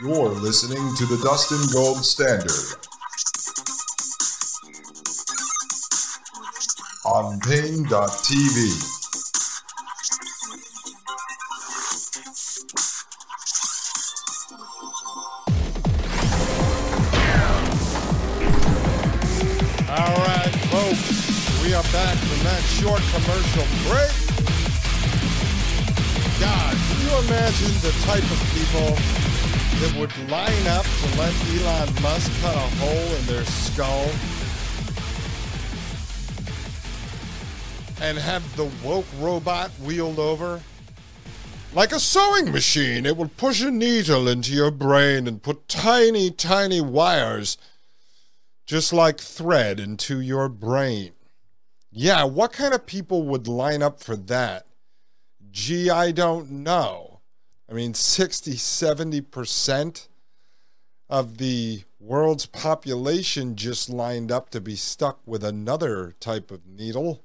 You're listening to the Dustin Gold Standard on Paine.tv. All right, folks, we are back from that short commercial break. God, can you imagine the type of people that would line up to let Elon Musk cut a hole in their skull and have the woke robot wheeled over? Like a sewing machine, it will push a needle into your brain and put tiny, tiny wires just like thread into your brain. Yeah, what kind of people would line up for that? Gee, I don't know. I mean, 60, 70% of the world's population just lined up to be stuck with another type of needle.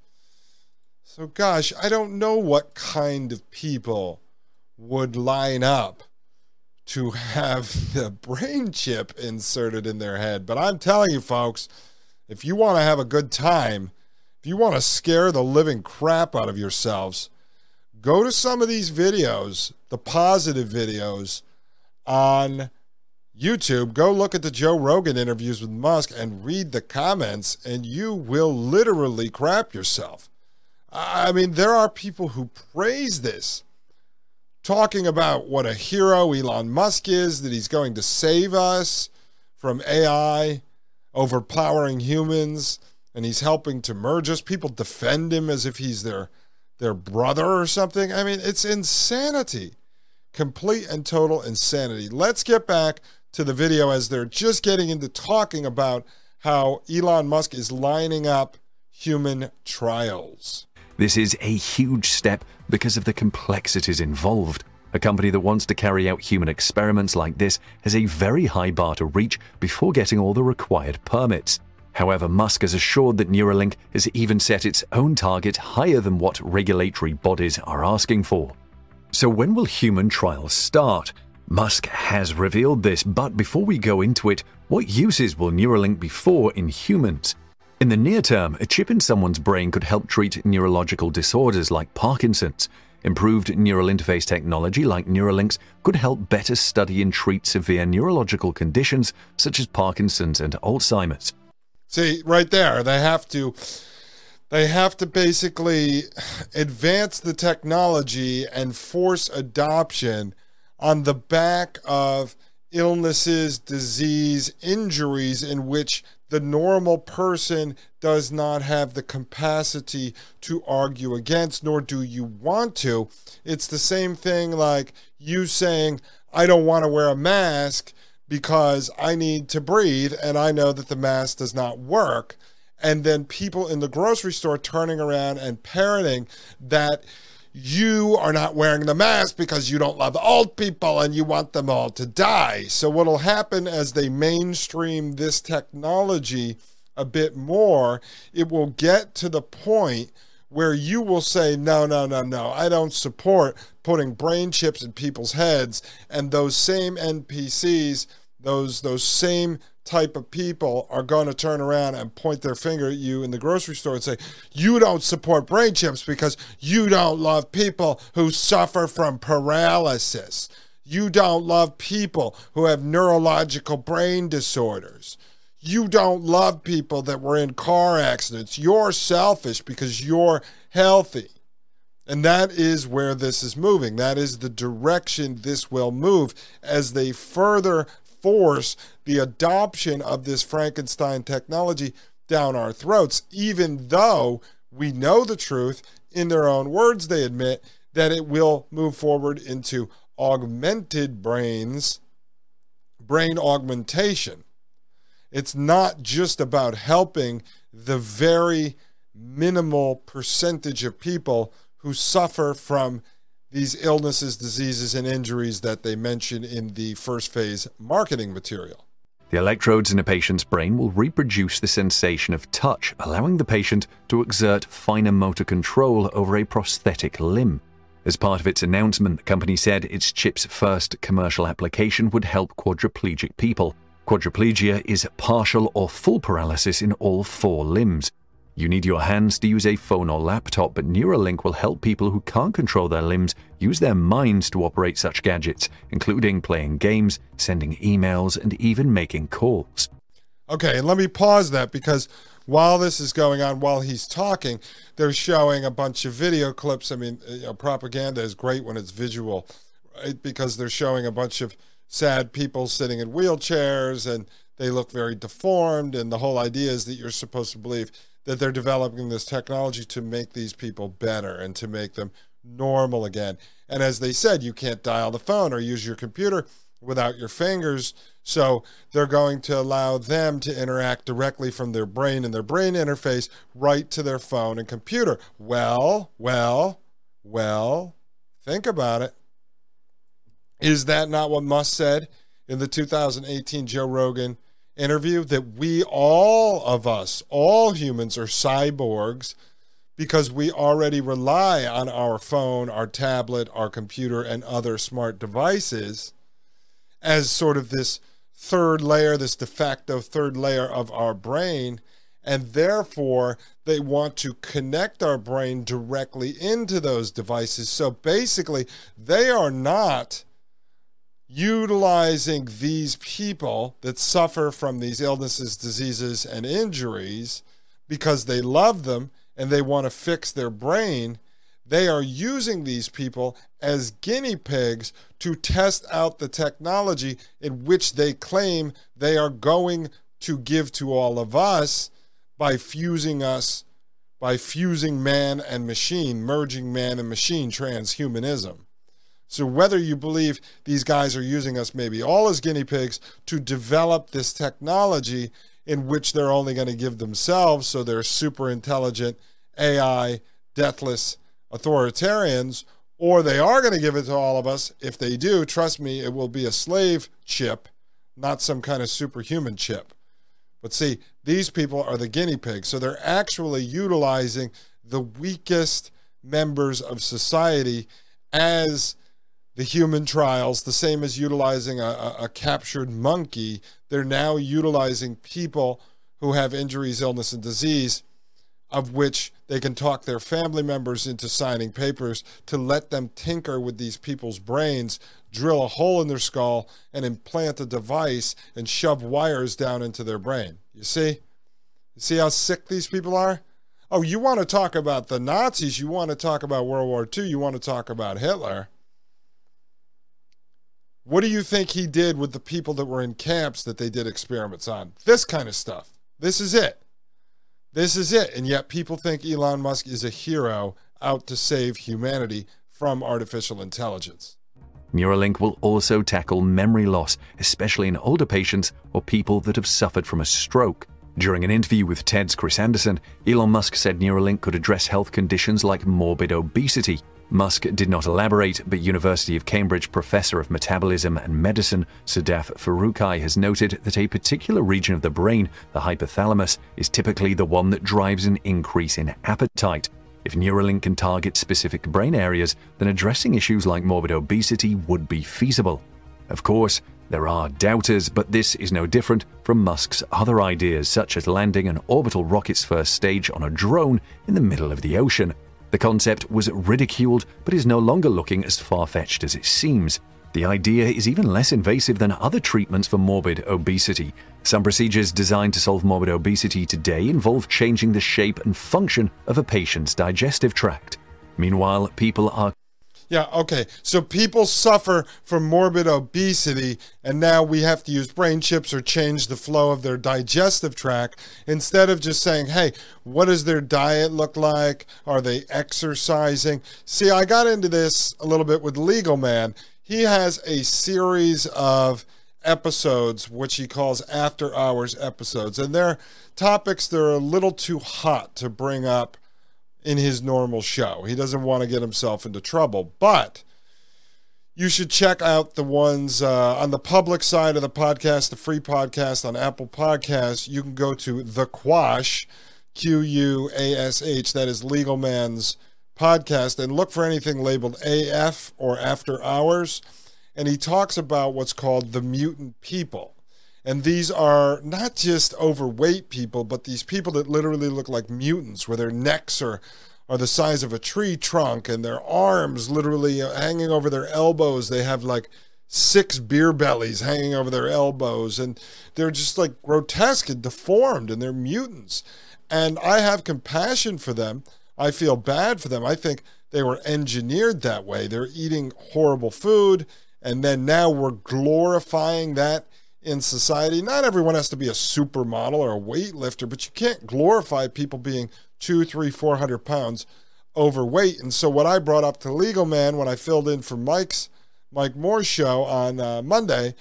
So, gosh, I don't know what kind of people would line up to have the brain chip inserted in their head. But I'm telling you, folks, if you want to have a good time, if you want to scare the living crap out of yourselves, go to some of these videos, the positive videos on YouTube. Go look at the Joe Rogan interviews with Musk and read the comments, and you will literally crap yourself. I mean, there are people who praise this talking about what a hero Elon Musk is, that he's going to save us from AI overpowering humans, and he's helping to merge us. People defend him as if he's their their brother or something. I mean, it's insanity. Complete and total insanity. Let's get back to the video as they're just getting into talking about how Elon Musk is lining up human trials. This is a huge step because of the complexities involved. A company that wants to carry out human experiments like this has a very high bar to reach before getting all the required permits. However, Musk has assured that Neuralink has even set its own target higher than what regulatory bodies are asking for. So, when will human trials start? Musk has revealed this, but before we go into it, what uses will Neuralink be for in humans? In the near term, a chip in someone's brain could help treat neurological disorders like Parkinson's. Improved neural interface technology like Neuralinks could help better study and treat severe neurological conditions such as Parkinson's and Alzheimer's. See, right there, they have to they have to basically advance the technology and force adoption on the back of illnesses, disease, injuries in which the normal person does not have the capacity to argue against, nor do you want to. It's the same thing like you saying, I don't want to wear a mask because I need to breathe and I know that the mask does not work. And then people in the grocery store turning around and parroting that you are not wearing the mask because you don't love old people and you want them all to die. So, what will happen as they mainstream this technology a bit more, it will get to the point where you will say, no, no, no, no, I don't support putting brain chips in people's heads. And those same NPCs, those, those same type of people are going to turn around and point their finger at you in the grocery store and say, You don't support brain chips because you don't love people who suffer from paralysis. You don't love people who have neurological brain disorders. You don't love people that were in car accidents. You're selfish because you're healthy. And that is where this is moving. That is the direction this will move as they further force the adoption of this Frankenstein technology down our throats, even though we know the truth. In their own words, they admit that it will move forward into augmented brains, brain augmentation. It's not just about helping the very minimal percentage of people who suffer from these illnesses, diseases, and injuries that they mention in the first phase marketing material. The electrodes in a patient's brain will reproduce the sensation of touch, allowing the patient to exert finer motor control over a prosthetic limb. As part of its announcement, the company said its chip's first commercial application would help quadriplegic people. Quadriplegia is partial or full paralysis in all four limbs. You need your hands to use a phone or laptop, but Neuralink will help people who can't control their limbs use their minds to operate such gadgets, including playing games, sending emails, and even making calls. Okay, and let me pause that because while this is going on, while he's talking, they're showing a bunch of video clips. I mean, you know, propaganda is great when it's visual, right? Because they're showing a bunch of sad people sitting in wheelchairs and they look very deformed. And the whole idea is that you're supposed to believe that they're developing this technology to make these people better and to make them normal again. And as they said, you can't dial the phone or use your computer without your fingers. So they're going to allow them to interact directly from their brain and their brain interface right to their phone and computer. Well, well, well, think about it. Is that not what Musk said in the 2018 Joe Rogan interview? That we, all of us, all humans, are cyborgs because we already rely on our phone, our tablet, our computer, and other smart devices as sort of this third layer, this de facto third layer of our brain. And therefore, they want to connect our brain directly into those devices. So basically, they are not utilizing these people that suffer from these illnesses, diseases, and injuries because they love them and they want to fix their brain. They are using these people as guinea pigs to test out the technology in which they claim they are going to give to all of us by fusing us, by fusing man and machine, merging man and machine transhumanism. So, whether you believe these guys are using us maybe all as guinea pigs to develop this technology in which they're only going to give themselves, so they're super intelligent AI, deathless authoritarians, or they are going to give it to all of us. If they do, trust me, it will be a slave chip, not some kind of superhuman chip. But see, these people are the guinea pigs. So they're actually utilizing the weakest members of society as the human trials, the same as utilizing a, a, captured monkey. They're now utilizing people who have injuries, illness, and disease, of which they can talk their family members into signing papers to let them tinker with these people's brains, drill a hole in their skull, and implant a device and shove wires down into their brain. You see? You see how sick these people are? Oh, you want to talk about the Nazis, you want to talk about World War II, you want to talk about Hitler what do you think he did with the people that were in camps that they did experiments on? This kind of stuff. This is it. This is it. And yet people think Elon Musk is a hero out to save humanity from artificial intelligence. Neuralink will also tackle memory loss, especially in older patients or people that have suffered from a stroke. During an interview with TED's Chris Anderson, Elon Musk said Neuralink could address health conditions like morbid obesity, Musk did not elaborate, but University of Cambridge professor of metabolism and medicine Sadaf Farooqi has noted that a particular region of the brain, the hypothalamus, is typically the one that drives an increase in appetite. If Neuralink can target specific brain areas, then addressing issues like morbid obesity would be feasible. Of course, there are doubters, but this is no different from Musk's other ideas, such as landing an orbital rocket's first stage on a drone in the middle of the ocean. The concept was ridiculed, but is no longer looking as far fetched as it seems. The idea is even less invasive than other treatments for morbid obesity. Some procedures designed to solve morbid obesity today involve changing the shape and function of a patient's digestive tract. Meanwhile, people are yeah, okay. So people suffer from morbid obesity, and now we have to use brain chips or change the flow of their digestive tract instead of just saying, hey, what does their diet look like? Are they exercising? See, I got into this a little bit with Legal Man. He has a series of episodes, which he calls after hours episodes, and they're topics that are a little too hot to bring up in his normal show. He doesn't want to get himself into trouble, but you should check out the ones uh, on the public side of the podcast, the free podcast on Apple Podcasts. You can go to the Quash, Q U A S H. That is Legal Man's podcast and look for anything labeled AF or After Hours. And he talks about what's called the mutant people. And these are not just overweight people, but these people that literally look like mutants, where their necks are, are the size of a tree trunk and their arms literally hanging over their elbows. They have like six beer bellies hanging over their elbows, and they're just like grotesque and deformed, and they're mutants. And I have compassion for them. I feel bad for them. I think they were engineered that way. They're eating horrible food, and then now we're glorifying that in society. Not everyone has to be a supermodel or a weightlifter, but you can't glorify people being two, three, four hundred pounds overweight. And so, what I brought up to Legal Man when I filled in for Mike's Mike Moore show on uh, Monday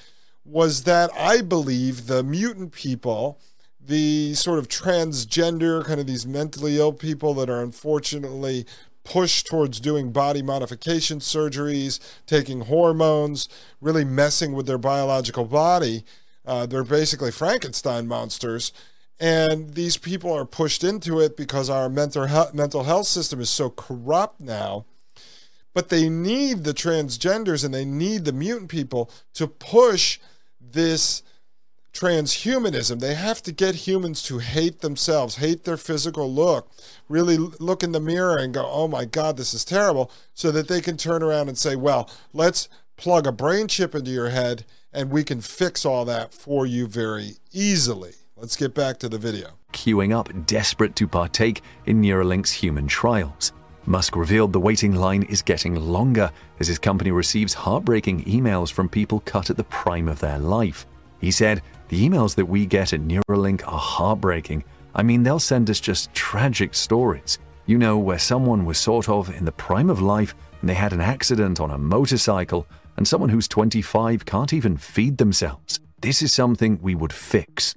was that I believe the mutant people, the sort of transgender, kind of these mentally ill people that are unfortunately push towards doing body modification surgeries, taking hormones, really messing with their biological body. Uh, they're basically Frankenstein monsters. And these people are pushed into it because our mental health, mental health system is so corrupt now. But they need the transgenders and they need the mutant people to push this transhumanism. They have to get humans to hate themselves, hate their physical look, really look in the mirror and go, oh my God, this is terrible, so that they can turn around and say, well, let's plug a brain chip into your head and we can fix all that for you very easily. Let's get back to the video. Queuing up, desperate to partake in Neuralink's human trials. Musk revealed the waiting line is getting longer as his company receives heartbreaking emails from people cut at the prime of their life. He said, The emails that we get at Neuralink are heartbreaking. I mean, they'll send us just tragic stories. You know, where someone was sort of in the prime of life and they had an accident on a motorcycle, and someone who's 25 can't even feed themselves. This is something we would fix.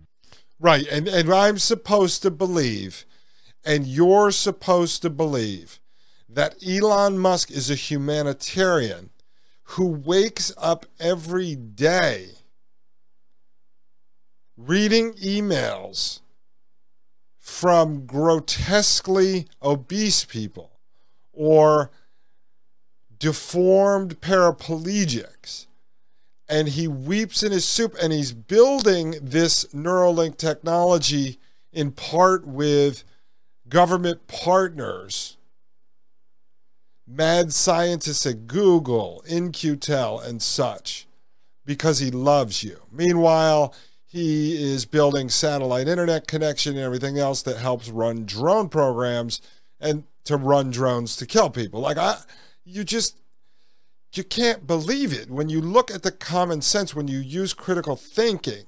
Right. And, and I'm supposed to believe, and you're supposed to believe, that Elon Musk is a humanitarian who wakes up every day reading emails from grotesquely obese people or deformed paraplegics and he weeps in his soup and he's building this Neuralink technology in part with government partners mad scientists at Google, In-Q-Tel, and such, because he loves you. Meanwhile, he is building satellite internet connection and everything else that helps run drone programs and to run drones to kill people. Like I you just you can't believe it when you look at the common sense when you use critical thinking.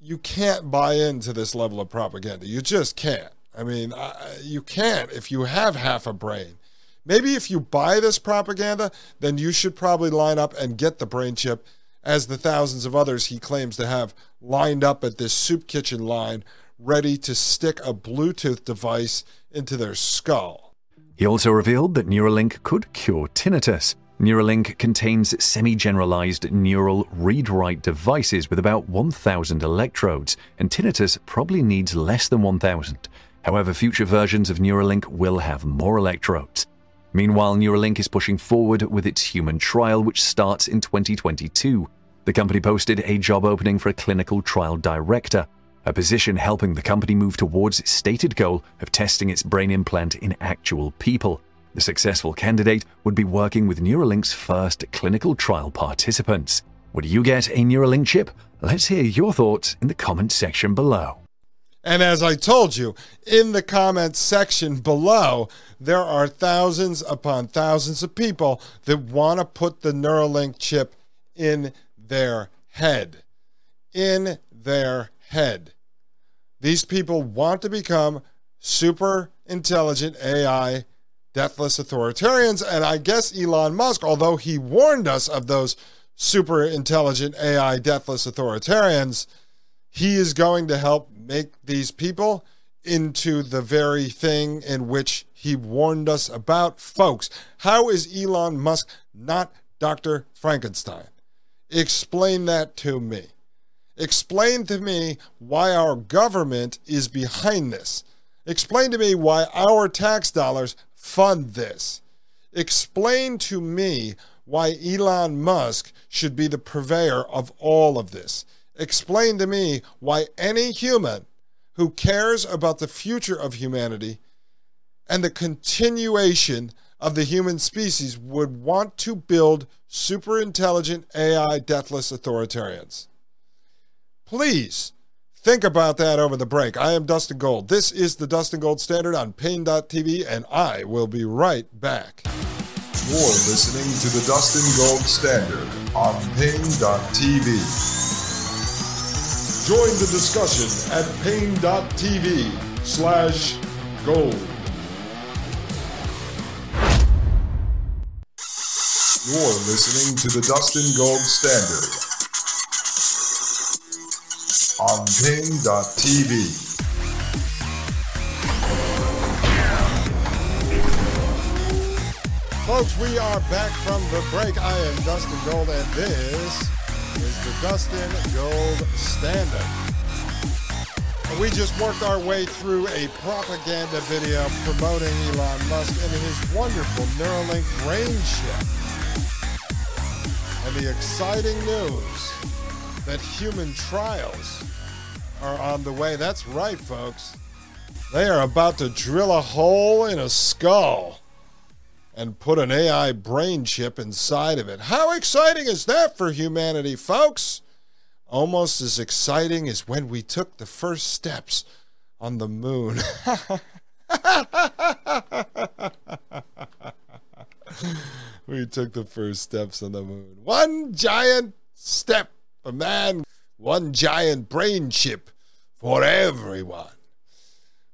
You can't buy into this level of propaganda. You just can't. I mean, you can't if you have half a brain. Maybe if you buy this propaganda, then you should probably line up and get the brain chip as the thousands of others he claims to have lined up at this soup kitchen line, ready to stick a Bluetooth device into their skull. He also revealed that Neuralink could cure tinnitus. Neuralink contains semi generalized neural read write devices with about 1,000 electrodes, and tinnitus probably needs less than 1,000. However, future versions of Neuralink will have more electrodes. Meanwhile, Neuralink is pushing forward with its human trial, which starts in 2022. The company posted a job opening for a clinical trial director, a position helping the company move towards its stated goal of testing its brain implant in actual people. The successful candidate would be working with Neuralink's first clinical trial participants. Would you get a Neuralink chip? Let's hear your thoughts in the comments section below. And as I told you, in the comments section below, there are thousands upon thousands of people that want to put the Neuralink chip in their head. In their head. These people want to become super intelligent AI deathless authoritarians. And I guess Elon Musk, although he warned us of those super intelligent AI deathless authoritarians, he is going to help make these people into the very thing in which he warned us about. Folks, how is Elon Musk not Dr. Frankenstein? Explain that to me. Explain to me why our government is behind this. Explain to me why our tax dollars fund this. Explain to me why Elon Musk should be the purveyor of all of this. Explain to me why any human who cares about the future of humanity and the continuation of the human species would want to build super intelligent AI deathless authoritarians. Please think about that over the break. I am Dustin Gold. This is the Dustin Gold Standard on Paine.tv, and I will be right back. You're listening to the Dustin Gold Standard on Paine.tv. Join the discussion at paine.tv slash gold. You're listening to the Dustin Gold Standard on Paine.tv. Folks, we are back from the break. I am Dustin Gold, and this Dustin Gold Standard. And we just worked our way through a propaganda video promoting Elon Musk and his wonderful Neuralink brain chip. And the exciting news that human trials are on the way. That's right, folks. They are about to drill a hole in a skull and put an AI brain chip inside of it. How exciting is that for humanity, folks? Almost as exciting as when we took the first steps on the moon. we took the first steps on the moon. One giant step for man, one giant brain chip for everyone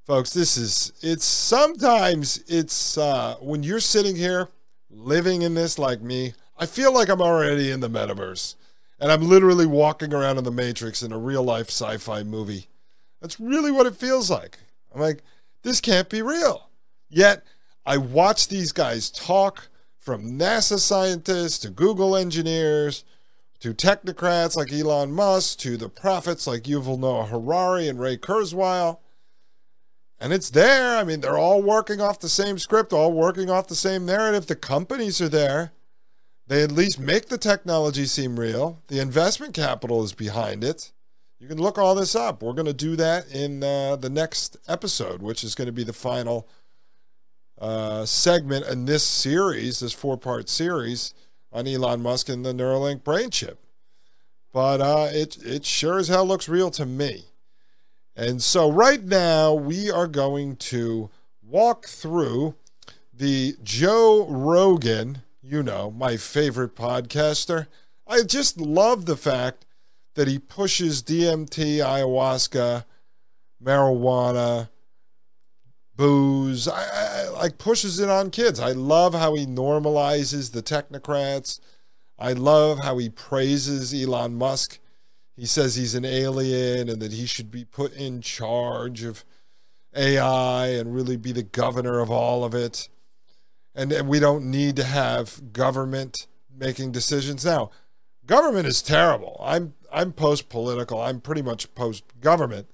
folks this is it's sometimes it's uh, when you're sitting here living in this like me i feel like i'm already in the metaverse. And i'm literally walking around in the matrix in a real life sci-fi movie. That's really what it feels like. I'm like this can't be real. Yet i watch these guys talk from nasa scientists to google engineers to technocrats like elon musk to the prophets like yuval noah harari and ray kurzweil and it's there. I mean, they're all working off the same script, all working off the same narrative. The companies are there. They at least make the technology seem real. The investment capital is behind it. You can look all this up. We're going to do that in uh, the next episode, which is going to be the final uh, segment in this series, this four part series on Elon Musk and the Neuralink brain chip. But uh, it, it sure as hell looks real to me. And so, right now, we are going to walk through the Joe Rogan, you know, my favorite podcaster. I just love the fact that he pushes DMT, ayahuasca, marijuana, booze. I, I, like pushes it on kids. I love how he normalizes the technocrats. I love how he praises Elon Musk he says he's an alien and that he should be put in charge of AI and really be the governor of all of it. And, we don't need to have government making decisions. Now, government is terrible. I'm I'm post political. I'm pretty much post government.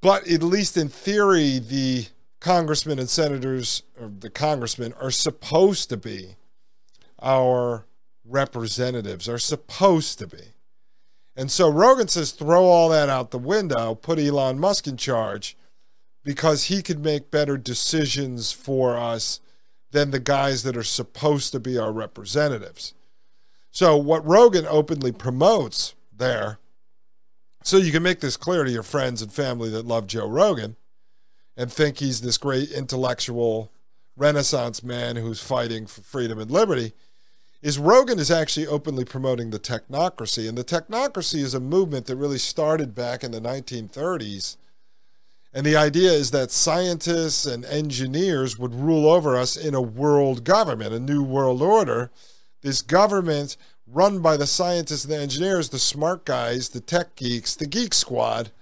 But at least in theory, the congressmen and senators, or the congressmen, are supposed to be our representatives are supposed to be. And so Rogan says throw all that out the window, put Elon Musk in charge because he could make better decisions for us than the guys that are supposed to be our representatives. So what Rogan openly promotes there, so you can make this clear to your friends and family that love Joe Rogan and think he's this great intellectual renaissance man who's fighting for freedom and liberty is Rogan is actually openly promoting the technocracy. And the technocracy is a movement that really started back in the 1930s. And the idea is that scientists and engineers would rule over us in a world government, a new world order. This government run by the scientists and the engineers, the smart guys, the tech geeks, the geek squad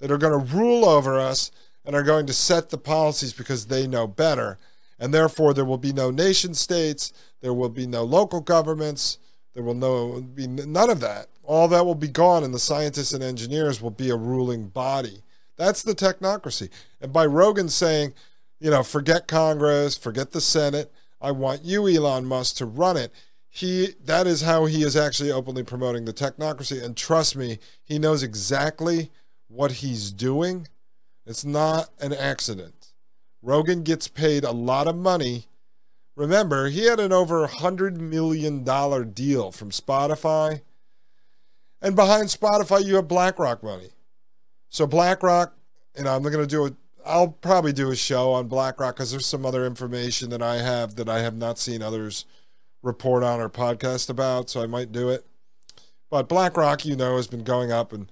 that are going to rule over us and are going to set the policies because they know better. And therefore, there will be no nation states there will be no local governments. There will no be none of that. All that will be gone, and the scientists and engineers will be a ruling body. That's the technocracy. And by Rogan saying, you know, forget Congress, forget the Senate. I want you, Elon Musk, to run it. He that is how he is actually openly promoting the technocracy. And trust me, he knows exactly what he's doing. It's not an accident. Rogan gets paid a lot of money. Remember, he had an over $100 million deal from Spotify. And behind Spotify, you have BlackRock money. So BlackRock, you know, I'm going to do it. I'll probably do a show on BlackRock because there's some other information that I have that I have not seen others report on or podcast about, so I might do it. But BlackRock, you know, has been going up and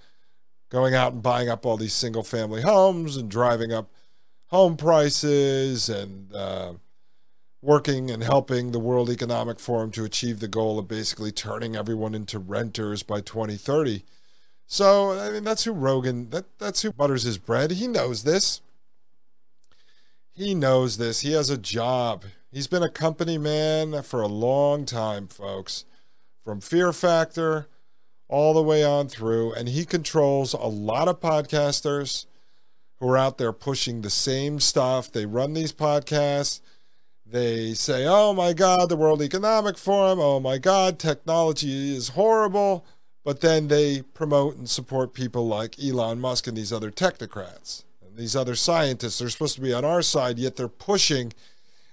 going out and buying up all these single family homes and driving up home prices and uh, working and helping the World Economic Forum to achieve the goal of basically turning everyone into renters by 2030. So, I mean, that's who Rogan, that, that's who butters his bread. He knows this. He knows this. He has a job. He's been a company man for a long time, folks. From Fear Factor all the way on through. And he controls a lot of podcasters who are out there pushing the same stuff. They run these podcasts. They say, oh my God, the World Economic Forum. Oh my God, technology is horrible. But then they promote and support people like Elon Musk and these other technocrats and these other scientists They're supposed to be on our side, yet they're pushing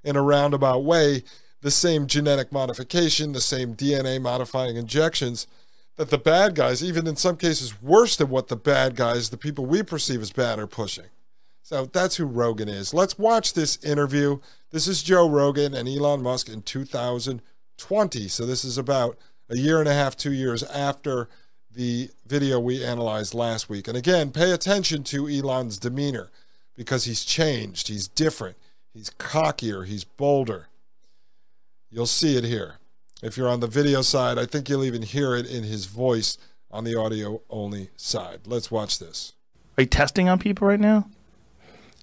in a roundabout way the same genetic modification, the same DNA modifying injections that the bad guys, even in some cases worse than what the bad guys, the people we perceive as bad, are pushing. So that's who Rogan is. Let's watch this interview. This is Joe Rogan and Elon Musk in 2020. So this is about a year and a half, two years after the video we analyzed last week. And again, pay attention to Elon's demeanor because he's changed, he's different, he's cockier, he's bolder. You'll see it here. If you're on the video side, I think you'll even hear it in his voice on the audio only side. Let's watch this. Are you testing on people right now?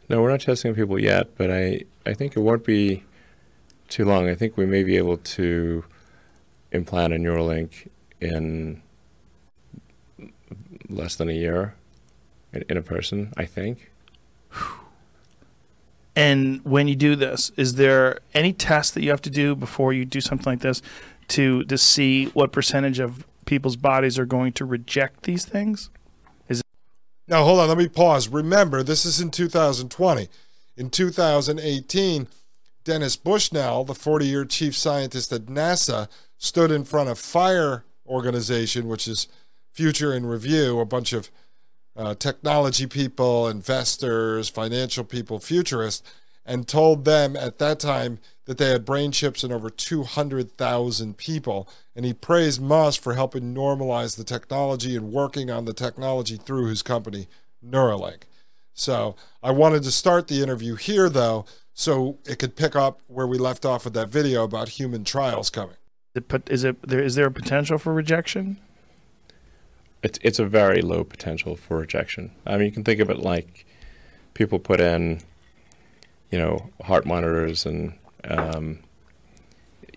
No, we're not testing on people yet, but I, I think it won't be too long. I think we may be able to implant a Neuralink in less than a year in, in a person, I think. And when you do this, is there any test that you have to do before you do something like this to to see what percentage of people's bodies are going to reject these things? Is it- now hold on, let me pause. Remember, this is in 2020. In 2018, Dennis Bushnell, the 40-year chief scientist at NASA, stood in front of FIRE organization, which is Future in Review, a bunch of uh, technology people, investors, financial people, futurists, and told them at that time that they had brain chips in over 200,000 people. And he praised Musk for helping normalize the technology and working on the technology through his company, Neuralink. So I wanted to start the interview here, though, so it could pick up where we left off with that video about human trials coming. Is it there? Is there a potential for rejection? it's it's a very low potential for rejection. I mean, you can think of it like people put in, you know, heart monitors and um,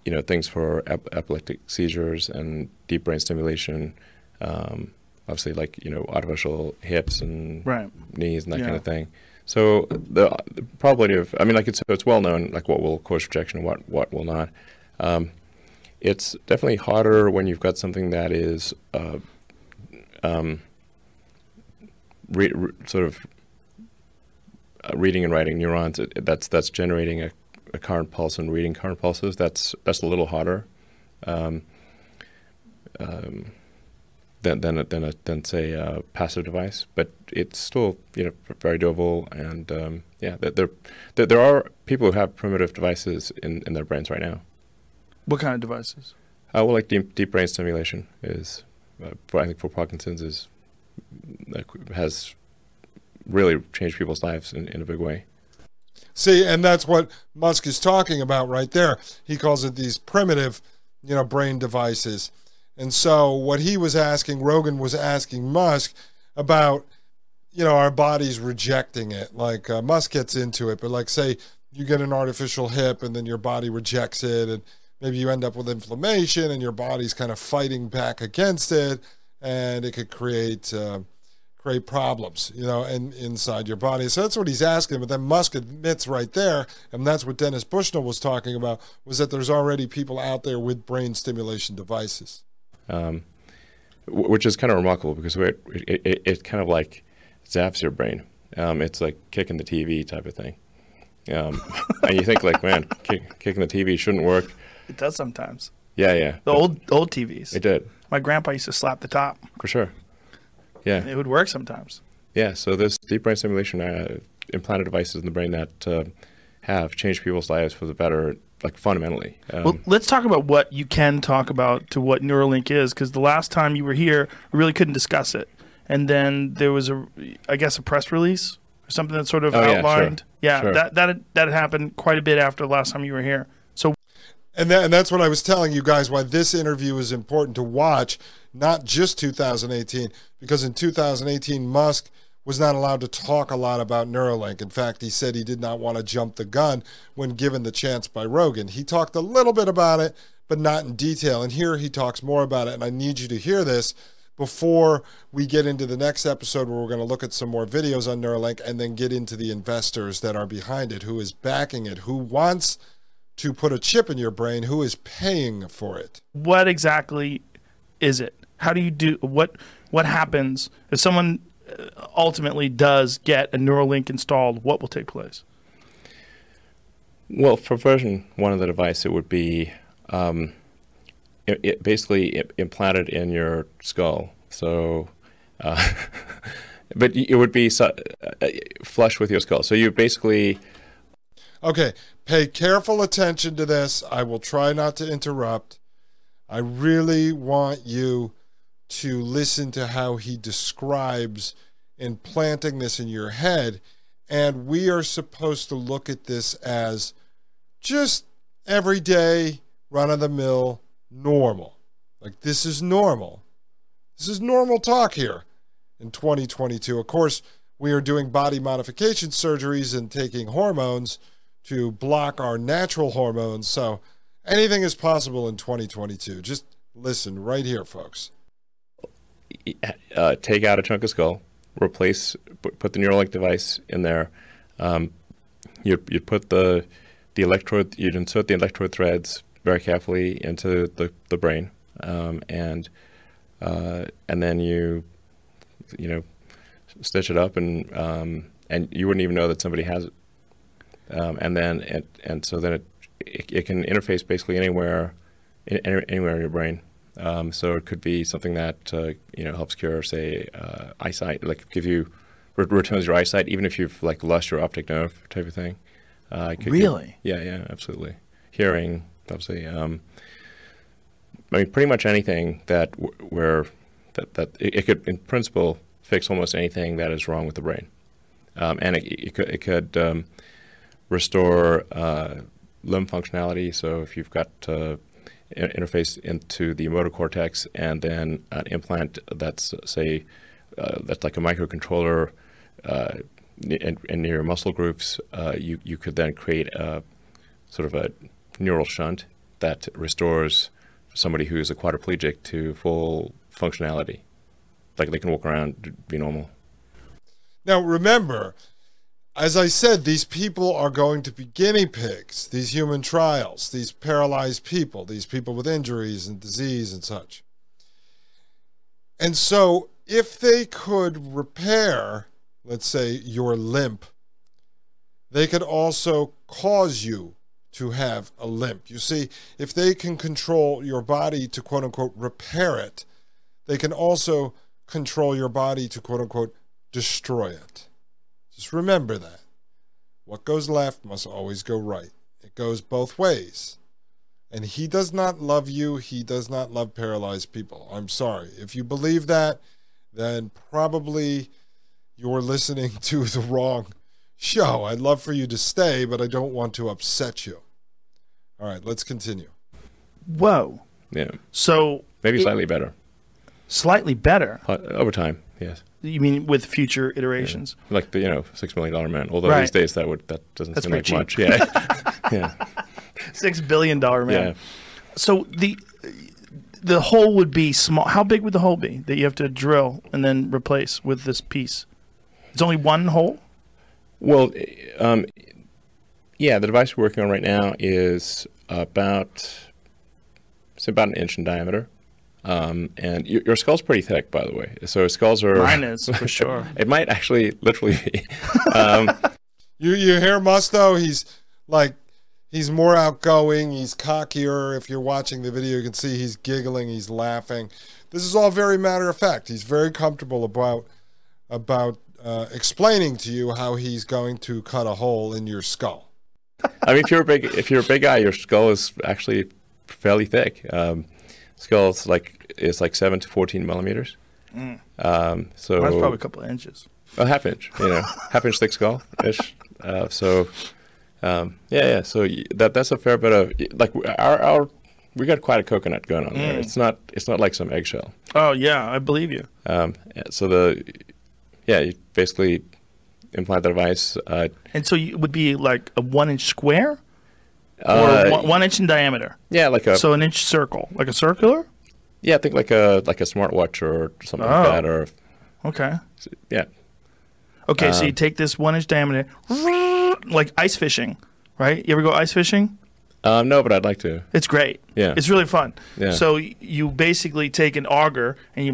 you know things for ep- epileptic seizures and deep brain stimulation. Um, obviously, like you know, artificial hips and right. knees and that yeah. kind of thing. So the, the, probability of, I mean, like it's it's well known, like what will cause rejection and what what will not. Um, it's definitely harder when you've got something that is uh, um, re- re- sort of uh, reading and writing neurons. It, that's that's generating a, a, current pulse and reading current pulses. That's that's a little harder um, um, than than than, a, than say a passive device, but it's still you know very doable. And um, yeah, there, there there are people who have primitive devices in, in their brains right now. What kind of devices? Uh, well, like deep, deep brain stimulation is uh, for, I think for Parkinson's is has really changed people's lives in, in a big way. See, and that's what Musk is talking about right there. He calls it these primitive, you know, brain devices. And so what he was asking, Rogan was asking Musk about, you know, our bodies rejecting it. Like uh, Musk gets into it, but like say you get an artificial hip and then your body rejects it and maybe you end up with inflammation and your body's kind of fighting back against it and it could create uh, create problems, you know, and inside your body. So that's what he's asking. But then Musk admits right there, and that's what Dennis Bushnell was talking about, was that there's already people out there with brain stimulation devices. um, which is kind of remarkable because it, it, it, it kind of like zaps your brain. Um, it's like kicking the TV type of thing. Um, and you think like, man, kick, kicking the TV shouldn't work. It does sometimes. Yeah, yeah. The old old TVs. It did My grandpa used to slap the top. for sure. Yeah, It would work sometimes. yeah. So this deep brain stimulation uh, implanted devices in the brain that uh, have changed people's lives for the better, like fundamentally. Um, Well, let's talk about what you can talk about to what Neuralink is, because the last time you were here, we really couldn't discuss it. And then there was a, I guess, a press release or something that sort of Oh, yeah, sure. outlined. Yeah, Sure. that that had, that had happened quite a bit after the last time you were here. And, that, and that's what I was telling you guys why this interview is important to watch, not just 2018, because in 2018, Musk was not allowed to talk a lot about Neuralink. In fact, he said he did not want to jump the gun when given the chance by Rogan. He talked a little bit about it, but not in detail. And here he talks more about it. And I need you to hear this before we get into the next episode where we're going to look at some more videos on Neuralink and then get into the investors that are behind it, who is backing it, who wants to put a chip in your brain, who is paying for it. what exactly is it? How do you do what? What happens if someone uh, ultimately does get a Neuralink installed? What will take place? Well, for version one of the device, it would be um, it, it basically i- implanted in your skull. So, uh, but it would be su- uh, flush with your skull. So you basically Okay, pay careful attention to this. I will try not to interrupt. I really want you to listen to how he describes implanting this in your head. And we are supposed to look at this as just everyday, run of the mill, normal. Like this is normal. This is normal talk here in 2022. Of course, we are doing body modification surgeries and taking hormones to block our natural hormones. So anything is possible in 2022. Just listen right here, folks. uh, take out a chunk of skull, replace, put, the Neuralink device in there. Um, you you put the the electrode, you'd insert the electrode threads very carefully into the, the brain, um, and uh, and then you you know stitch it up, and um, and you wouldn't even know that somebody has. Um, and then it, and so then it, it it can interface basically anywhere in, any- anywhere in your brain. Um, so it could be something that uh, you know helps cure, say, uh, eyesight, like give you re- returns your eyesight, even if you've like lost your optic nerve type of thing. Uh, it could give- Really? yeah, yeah, absolutely. Hearing, obviously. Um, I mean, pretty much anything that w- where that that it, it could, in principle, fix almost anything that is wrong with the brain, um, and it, it could it could um, restore uh, limb functionality. So if you've got uh, interface into the motor cortex and then an implant that's say uh, that's like a microcontroller uh, in, in your muscle groups, uh, you you could then create a sort of a neural shunt that restores somebody who is a quadriplegic to full functionality, like they can walk around, be normal. Now, remember, as I said, these people are going to be guinea pigs, these human trials, these paralyzed people, these people with injuries and disease and such. And so, if they could repair, let's say, your limp, they could also cause you to have a limp. You see, if they can control your body to quote unquote repair it, they can also control your body to quote unquote destroy it. Just remember that. What goes left must always go right. It goes both ways. And he does not love you. He does not love paralyzed people. I'm sorry. If you believe that, then probably you're listening to the wrong show. I'd love for you to stay, but I don't want to upset you. All right, let's continue. Whoa. Yeah, So maybe it- slightly better slightly better. Uh, over time. Yes, You mean with future iterations? like the you know six million dollar man. Although Right. these days that would that doesn't That's seem like pretty much. Yeah, yeah, Six billion dollar man. yeah. So the the hole would be small. How big would the hole be that you have to drill and then replace with this piece? It's only one hole. Well, um, yeah, the device we're working on right now is about it's about an inch in diameter. Um, and your, your skull's pretty thick, by the way. So skulls are Mine is for sure. it might actually literally be. Um, You you hear Musto? He's like he's more outgoing. He's cockier. If you're watching the video, you can see he's giggling. He's laughing. This is all very matter of fact. He's very comfortable about about uh, explaining to you how he's going to cut a hole in your skull. I mean, if you're a big if you're a big guy, your skull is actually fairly thick. Um, skull's like it's like seven to fourteen millimeters. Um, so That's probably a couple of inches. a half inch, you know, half inch thick skull ish. Uh, so um, yeah, yeah. So that that's a fair bit of like our our we got quite a coconut going on there. It's not it's not like some eggshell. Oh yeah, I believe you. Um, so the yeah, you basically implant the device. Uh, And so it would be like a one inch square or uh, one, one inch in diameter. yeah, like a So an inch circle, like a circular. yeah, I think like a like a smartwatch or something Oh. like that, or Okay. yeah, Okay, so you Um, take this one inch diameter, like ice fishing, right? You ever go ice fishing? um, no, but I'd like to. It's great. Yeah. It's really fun. Yeah. So y- you basically take an auger and you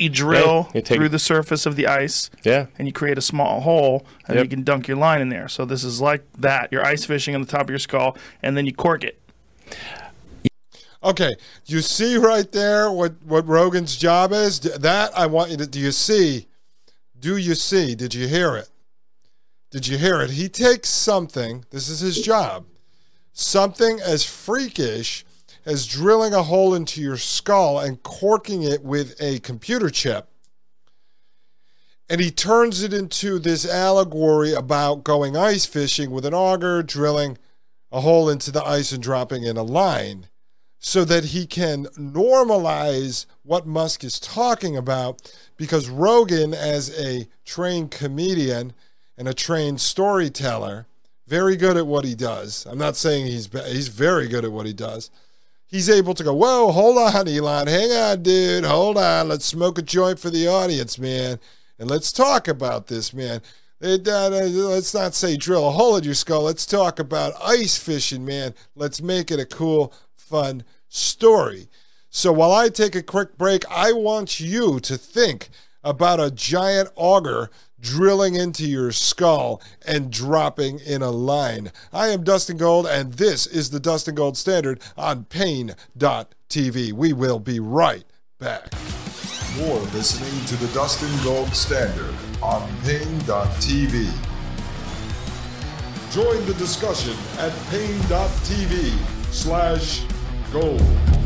you drill you take- through the surface of the ice Yeah, and you create a small hole and Yep. you can dunk your line in there. So this is like that. You're ice fishing on the top of your skull and then you cork it. Okay, you see right there what what Rogan's job is. That I want you to. Do you see? Do you see? Did you hear it? Did you hear it? He takes something. This is his job. Something as freakish as drilling a hole into your skull and corking it with a computer chip. And he turns it into this allegory about going ice fishing with an auger, drilling a hole into the ice and dropping in a line so that he can normalize what Musk is talking about because Rogan, as a trained comedian and a trained storyteller, very good at what he does. I'm not saying he's he's very good at what he does. He's able to go, whoa, hold on, Elon, hang on, dude, hold on, let's smoke a joint for the audience, man, and let's talk about this, man. It, uh, let's not say drill a hole in your skull. Let's talk about ice fishing, man. Let's make it a cool, fun story. So while I take a quick break, I want you to think about a giant auger drilling into your skull and dropping in a line. I am Dustin Gold, and this is the Dustin Gold Standard on Paine.tv. We will be right back. You're listening to the Dustin Gold Standard on Paine.tv. Join the discussion at Paine.tv slash gold.